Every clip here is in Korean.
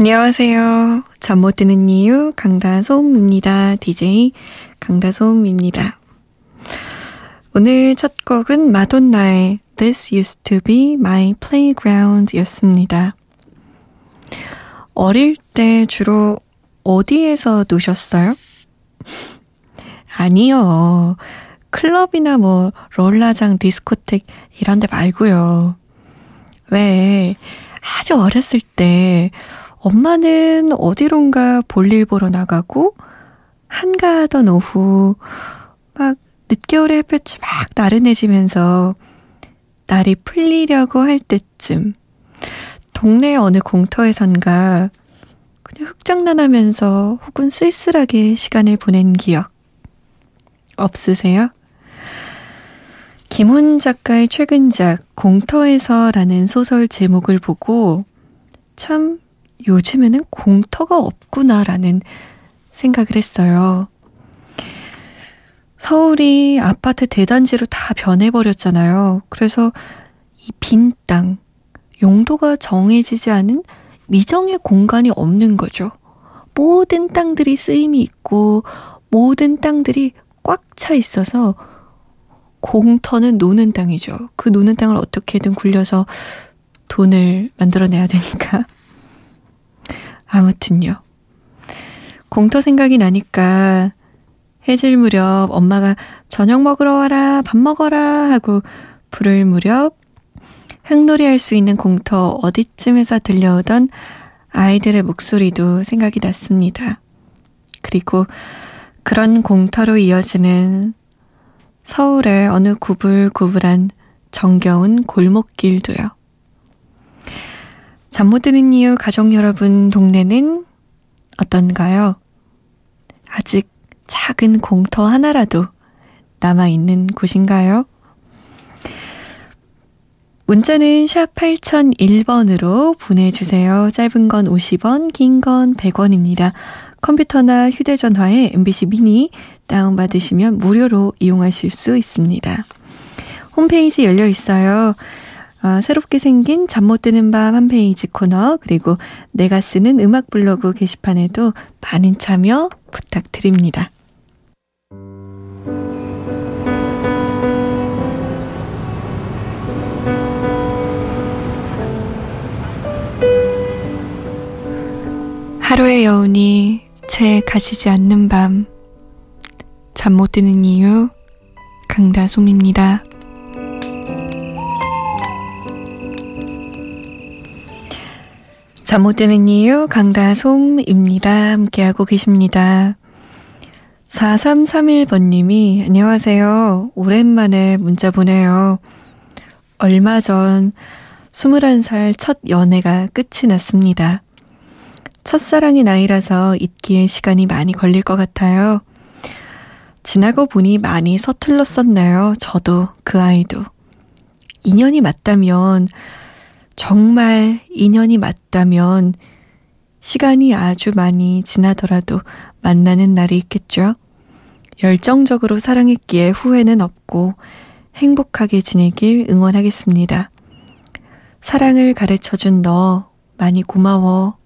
안녕하세요. 잠 못 드는 이유 강다솜입니다. DJ 강다솜입니다. 오늘 첫 곡은 마돈나의 This Used to Be My Playground 였습니다. 어릴 때 주로 어디에서 노셨어요? 아니요. 클럽이나 뭐 롤라장, 디스코텍 이런 데 말고요. 왜 아주 어렸을 때 엄마는 어디론가 볼일 보러 나가고 한가하던 오후 막 늦겨울의 햇볕이 막 나른해지면서 날이 풀리려고 할 때쯤 동네 어느 공터에선가 그냥 흑장난하면서 혹은 쓸쓸하게 시간을 보낸 기억 없으세요? 김훈 작가의 최근작 공터에서라는 소설 제목을 보고 참 요즘에는 공터가 없구나라는 생각을 했어요. 서울이 아파트 대단지로 다 변해버렸잖아요. 그래서 이 빈 땅, 용도가 정해지지 않은 미정의 공간이 없는 거죠. 모든 땅들이 쓰임이 있고, 모든 땅들이 꽉 차 있어서 공터는 노는 땅이죠. 그 노는 땅을 어떻게든 굴려서 돈을 만들어내야 되니까. 아무튼요. 공터 생각이 나니까 해질 무렵 엄마가 저녁 먹으러 와라, 밥 먹어라 하고 부를 무렵 흙놀이 할 수 있는 공터 어디쯤에서 들려오던 아이들의 목소리도 생각이 났습니다. 그리고 그런 공터로 이어지는 서울의 어느 구불구불한 정겨운 골목길도요. 잠 못 드는 이유 가족 여러분 동네는 어떤가요? 아직 작은 공터 하나라도 남아있는 곳인가요? 문자는 샵 8001번으로 보내주세요. 짧은 건 50원, 긴 건 100원입니다. 컴퓨터나 휴대전화에 MBC 미니 다운받으시면 무료로 이용하실 수 있습니다. 홈페이지 열려 있어요. 어, 새롭게 생긴 잠 못 드는 밤 한 페이지 코너 그리고 내가 쓰는 음악 블로그 게시판에도 많은 참여 부탁드립니다. 하루의 여운이 채 가시지 않는 밤 잠 못 드는 이유 강다솜입니다. 잠 못 드는 이유 강다솜입니다. 함께하고 계십니다. 4331번님이 안녕하세요. 오랜만에 문자 보내요. 얼마 전 21살 첫 연애가 끝이 났습니다. 첫사랑의 나이라서 잊기에 시간이 많이 걸릴 것 같아요. 지나고 보니 많이 서툴렀었나요? 저도 그 아이도. 인연이 맞다면 정말 인연이 맞다면 시간이 아주 많이 지나더라도 만나는 날이 있겠죠. 열정적으로 사랑했기에 후회는 없고 행복하게 지내길 응원하겠습니다. 사랑을 가르쳐 준 너 많이 고마워.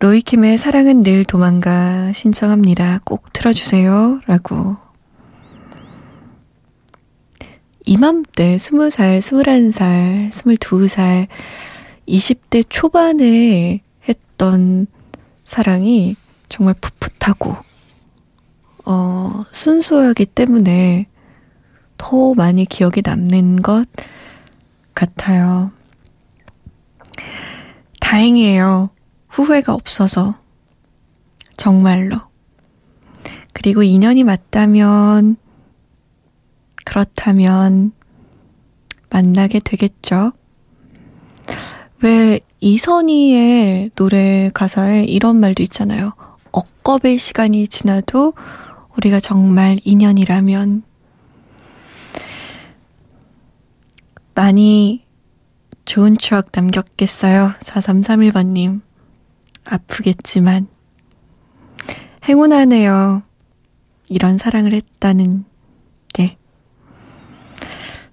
로이킴의 사랑은 늘 도망가 신청합니다. 꼭 틀어주세요. 라고 이맘때 20살, 21살, 22살, 20대 초반에 했던 사랑이 정말 풋풋하고, 어, 순수하기 때문에 더 많이 기억에 남는 것 같아요. 다행이에요. 후회가 없어서. 정말로. 그리고 인연이 맞다면 그렇다면 만나게 되겠죠. 왜 이선희의 노래 가사에 이런 말도 있잖아요. 억겁의 시간이 지나도 우리가 정말 인연이라면 많이 좋은 추억 남겼겠어요. 4331번님. 아프겠지만 행운하네요. 이런 사랑을 했다는 게.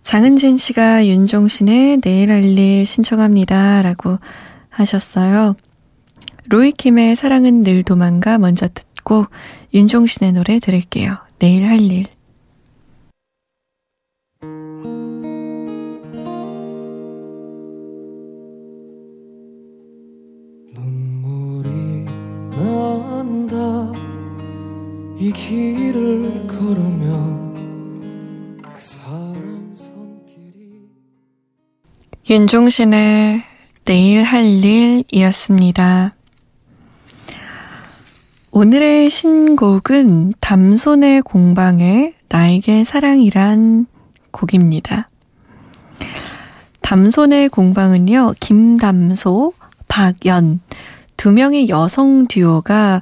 장은진 씨가 윤종신의 내일 할 일 신청합니다. 라고 하셨어요. 로이킴의 사랑은 늘 도망가 먼저 듣고 윤종신의 노래 들을게요. 내일 할 일. 윤종신의 내일 할 일이었습니다. 오늘의 신곡은 담손의 공방의 나에게 사랑이란 곡입니다. 담손의 공방은요, 김담소, 박연, 두 명의 여성 듀오가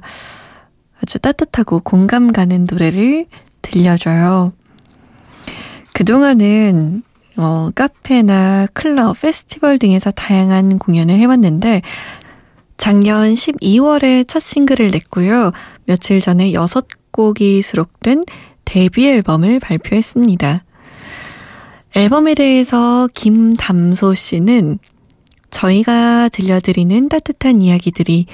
아주 따뜻하고 공감 가는 노래를 들려줘요. 그동안은 어, 카페나 클럽, 페스티벌 등에서 다양한 공연을 해왔는데 작년 12월에 첫 싱글을 냈고요. 며칠 전에 6곡이 수록된 데뷔 앨범을 발표했습니다. 앨범에 대해서 김담소 씨는 저희가 들려드리는 따뜻한 이야기들이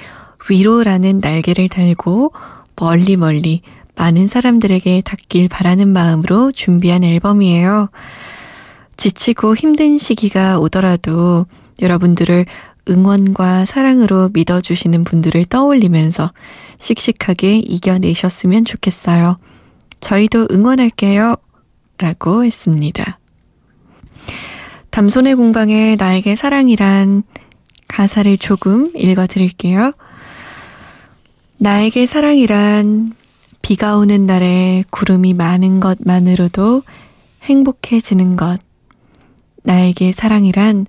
위로라는 날개를 달고 멀리 멀리 많은 사람들에게 닿길 바라는 마음으로 준비한 앨범이에요. 지치고 힘든 시기가 오더라도 여러분들을 응원과 사랑으로 믿어주시는 분들을 떠올리면서 씩씩하게 이겨내셨으면 좋겠어요. 저희도 응원할게요. 라고 했습니다. 담손의 공방에 나에게 사랑이란 가사를 조금 읽어 드릴게요. 나에게 사랑이란 비가 오는 날에 구름이 많은 것만으로도 행복해지는 것. 나에게 사랑이란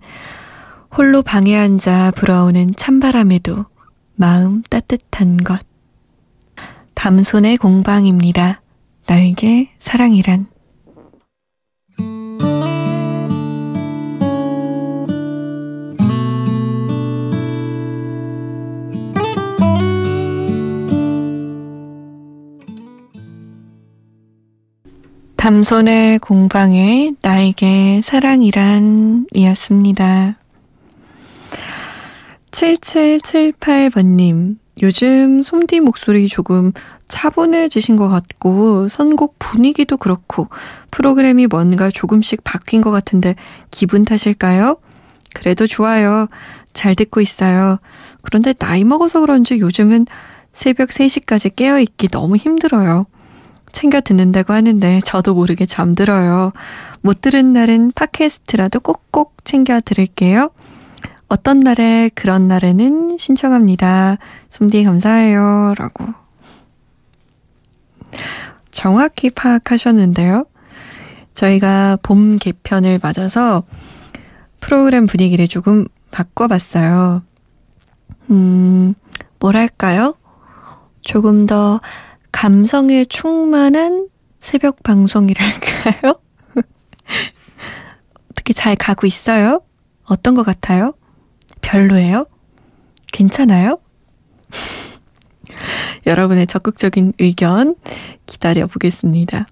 홀로 방에 앉아 불어오는 찬바람에도 마음 따뜻한 것. 담손의 공방입니다. 나에게 사랑이란. 담손의 공방에 나에게 사랑이란 이었습니다. 7778번님, 요즘 솜디 목소리 조금 차분해지신 것 같고, 선곡 분위기도 그렇고, 프로그램이 뭔가 조금씩 바뀐 것 같은데, 기분 탓일까요? 그래도 좋아요. 잘 듣고 있어요. 그런데 나이 먹어서 그런지 요즘은 새벽 3시까지 깨어있기 너무 힘들어요. 챙겨 듣는다고 하는데 저도 모르게 잠들어요. 못 들은 날은 팟캐스트라도 꼭꼭 챙겨 들을게요. 어떤 날에 그런 날에는 신청합니다. 솜디 감사해요. 라고. 정확히 파악하셨는데요. 저희가 봄 개편을 맞아서 프로그램 분위기를 조금 바꿔봤어요. 음, 뭐랄까요? 조금 더 감성에 충만한 새벽 방송이랄까요? 어떻게 잘 가고 있어요? 어떤 것 같아요? 별로예요? 괜찮아요? 여러분의 적극적인 의견 기다려 보겠습니다.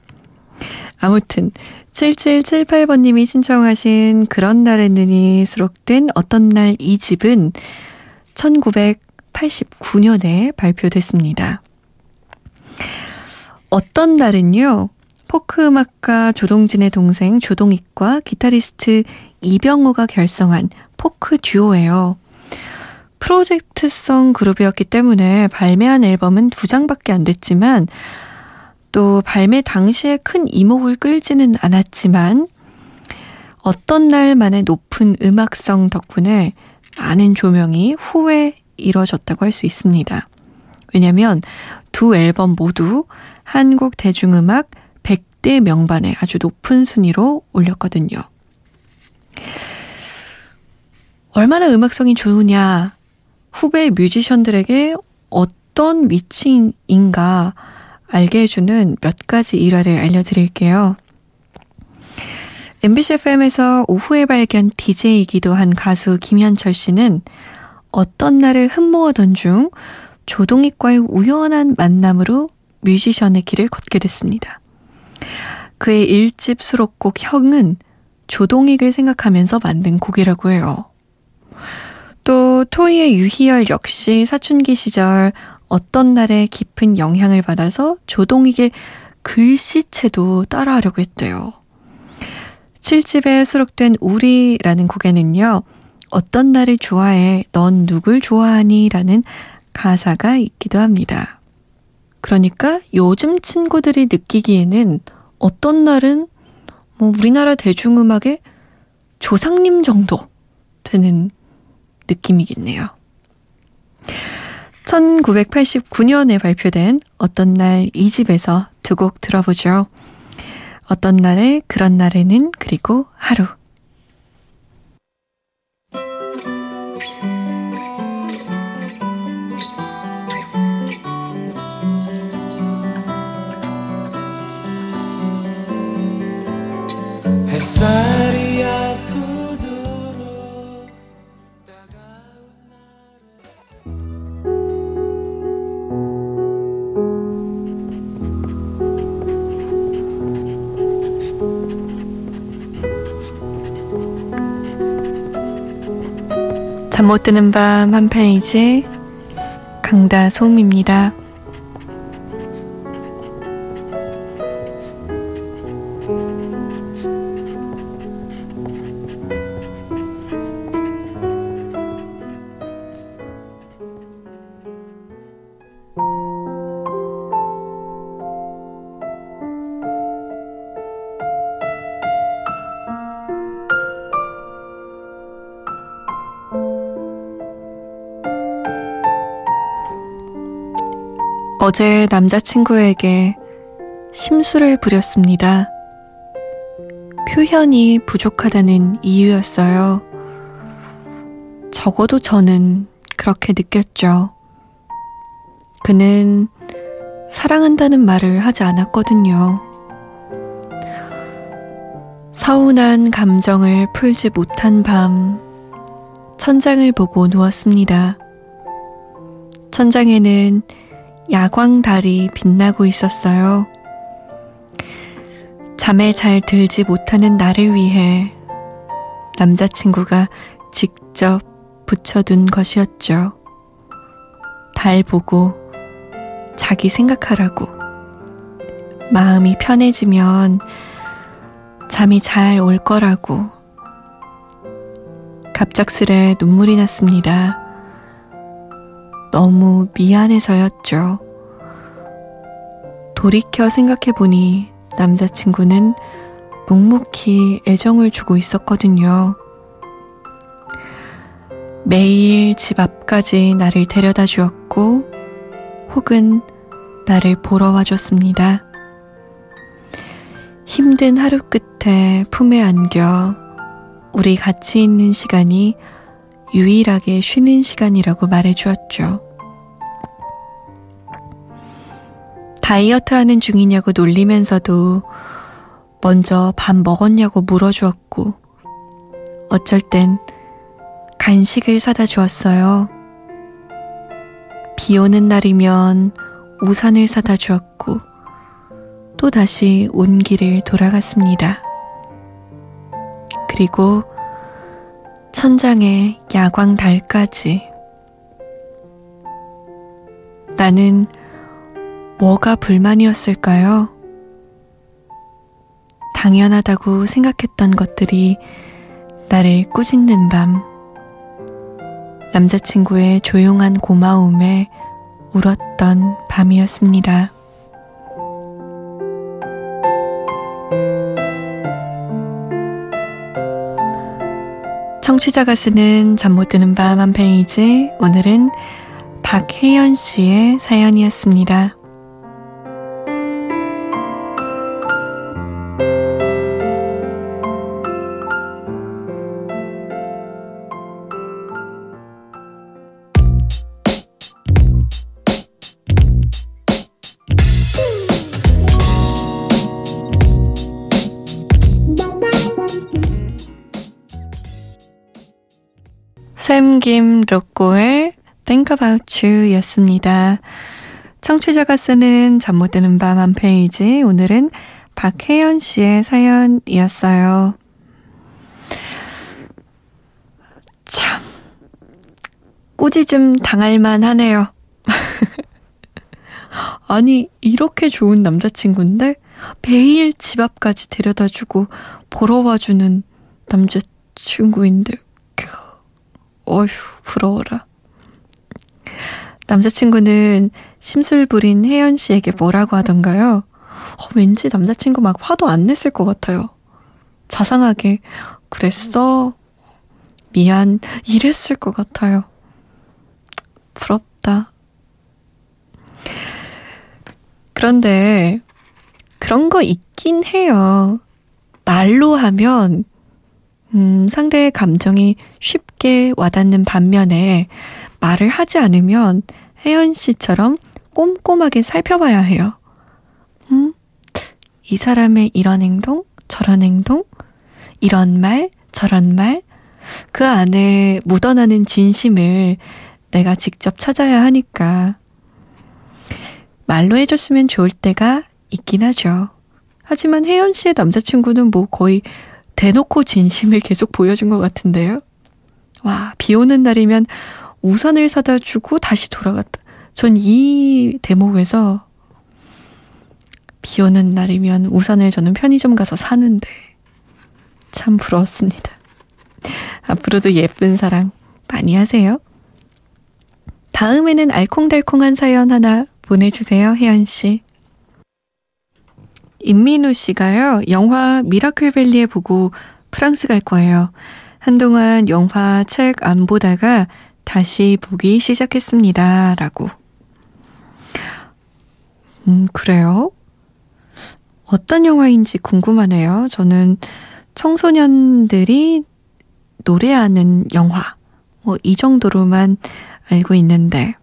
아무튼 7778번님이 신청하신 그런 날에는이 수록된 어떤 날 이 집은 1989년에 발표됐습니다. 어떤 날은요, 포크 음악가 조동진의 동생 조동익과 기타리스트 이병호가 결성한 포크 듀오예요. 프로젝트성 그룹이었기 때문에 발매한 앨범은 두 장밖에 안 됐지만 또 발매 당시에 큰 이목을 끌지는 않았지만 어떤 날만의 높은 음악성 덕분에 많은 조명이 후에 이뤄졌다고 할 수 있습니다. 왜냐면 두 앨범 모두 한국 대중음악 100대 명반에 아주 높은 순위로 올렸거든요. 얼마나 음악성이 좋으냐, 후배 뮤지션들에게 어떤 미칭인가 알게 해주는 몇 가지 일화를 알려드릴게요. MBC FM에서 오후에 발견 DJ이기도 한 가수 김현철 씨는 어떤 날을 흠모하던 중 조동익과의 우연한 만남으로 뮤지션의 길을 걷게 됐습니다. 그의 일집 수록곡 형은 조동익을 생각하면서 만든 곡이라고 해요. 또 토이의 유희열 역시 사춘기 시절 어떤 날에 깊은 영향을 받아서 조동익의 글씨체도 따라하려고 했대요. 7집에 수록된 우리라는 곡에는요. 어떤 날을 좋아해? 넌 누굴 좋아하니? 라는 가사가 있기도 합니다. 그러니까 요즘 친구들이 느끼기에는 어떤 날은 뭐 우리나라 대중음악의 조상님 정도 되는 느낌이겠네요. 1989년에 발표된 어떤 날 이 집에서 두 곡 들어보죠. 어떤 날에 그런 날에는 그리고 하루. 햇살이 아프도록 잠 못 드는 밤 한 페이지 강다솜입니다. 어제 남자친구에게 심술을 부렸습니다. 표현이 부족하다는 이유였어요. 적어도 저는 그렇게 느꼈죠. 그는 사랑한다는 말을 하지 않았거든요. 서운한 감정을 풀지 못한 밤, 천장을 보고 누웠습니다. 천장에는 야광달이 빛나고 있었어요. 잠에 잘 들지 못하는 나를 위해 남자친구가 직접 붙여둔 것이었죠. 달 보고 자기 생각하라고. 마음이 편해지면 잠이 잘 올 거라고. 갑작스레 눈물이 났습니다. 너무 미안해서였죠. 돌이켜 생각해보니 남자친구는 묵묵히 애정을 주고 있었거든요. 매일 집 앞까지 나를 데려다 주었고, 혹은 나를 보러 와줬습니다. 힘든 하루 끝에 품에 안겨 우리 같이 있는 시간이 유일하게 쉬는 시간이라고 말해 주었죠. 다이어트 하는 중이냐고 놀리면서도 먼저 밥 먹었냐고 물어 주었고, 어쩔 땐 간식을 사다 주었어요. 비 오는 날이면 우산을 사다 주었고, 또 다시 온 길을 돌아갔습니다. 그리고 천장에 야광 달까지. 나는 뭐가 불만이었을까요? 당연하다고 생각했던 것들이 나를 꾸짖는 밤. 남자친구의 조용한 고마움에 울었던 밤이었습니다. 청취자가 쓰는 잠 못 드는 밤 한 페이지 오늘은 박혜연 씨의 사연이었습니다. 샘김 로꼬의 Think About You 였습니다. 청취자가 쓰는 잠 못 드는 밤 한 페이지. 오늘은 박혜연 씨의 사연이었어요. 참, 꾸짖음 당할만 하네요. 아니, 이렇게 좋은 남자친구인데 매일 집 앞까지 데려다 주고 보러 와주는 남자친구인데, 어휴, 부러워라. 남자친구는 심술 부린 혜연 씨에게 뭐라고 하던가요? 어, 왠지 남자친구 막 화도 안 냈을 것 같아요. 자상하게, 그랬어? 미안, 이랬을 것 같아요. 부럽다. 그런데, 그런 거 있긴 해요. 말로 하면, 음, 상대의 감정이 쉽게 와닿는 반면에 말을 하지 않으면 혜연 씨처럼 꼼꼼하게 살펴봐야 해요. 음, 이 사람의 이런 행동, 저런 행동, 이런 말, 저런 말, 그 안에 묻어나는 진심을 내가 직접 찾아야 하니까. 말로 해줬으면 좋을 때가 있긴 하죠. 하지만 혜연 씨의 남자친구는 뭐 거의 대놓고 진심을 계속 보여준 것 같은데요. 와, 비 오는 날이면 우산을 사다 주고 다시 돌아갔다. 전 이 대목에서 비 오는 날이면 우산을 저는 편의점 가서 사는데 참 부러웠습니다. 앞으로도 예쁜 사랑 많이 하세요. 다음에는 알콩달콩한 사연 하나 보내주세요, 혜연 씨. 임민우 씨가요, 영화 미라클밸리에 보고 프랑스 갈 거예요. 한동안 영화 책 안 보다가 다시 보기 시작했습니다. 라고. 음, 그래요? 어떤 영화인지 궁금하네요. 저는 청소년들이 노래하는 영화, 뭐, 이 정도로만 알고 있는데,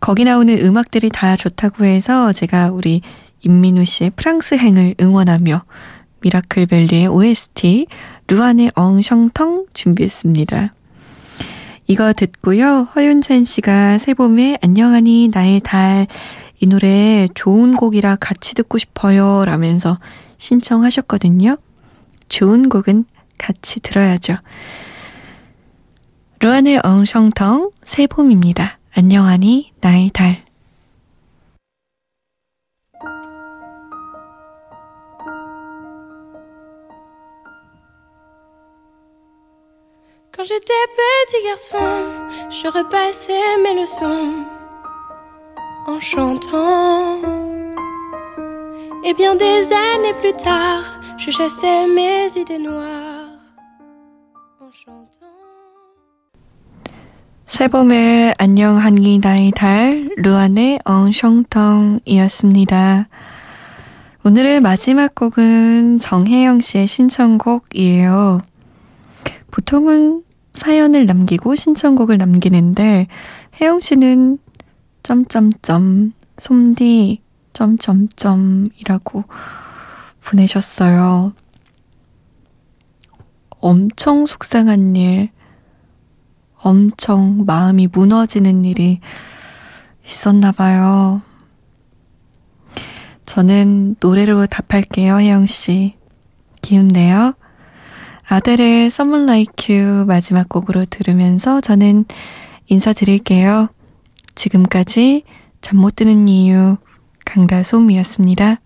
거기 나오는 음악들이 다 좋다고 해서 제가 우리 임민우 씨의 프랑스행을 응원하며 미라클밸리의 OST 루안의 엉성텅 준비했습니다. 이거 듣고요. 허윤찬 씨가 새봄에 안녕하니 나의 달 이 노래 좋은 곡이라 같이 듣고 싶어요 라면서 신청하셨거든요. 좋은 곡은 같이 들어야죠. 루안의 엉성텅 새봄입니다. 안녕하니 나의 달 Quand j'étais petit garçon, je repassais mes leçons en chantant. Et bien des années plus tard, je chassais mes idées noires en chantant. 새봄의 안녕하니 나의 달 루안의 엉숑텅이었습니다. 오늘의 마지막 곡은 정혜영 씨의 신청곡이에요. 보통은 사연을 남기고 신청곡을 남기는데 혜영 씨는 점점점 솜디 점점점이라고 보내셨어요. 엄청 속상한 일, 엄청 마음이 무너지는 일이 있었나 봐요. 저는 노래로 답할게요, 혜영 씨. 기운내요. 아델의 Someone Like You 마지막 곡으로 들으면서 저는 인사드릴게요. 지금까지 잠 못 드는 이유 강다솜이었습니다.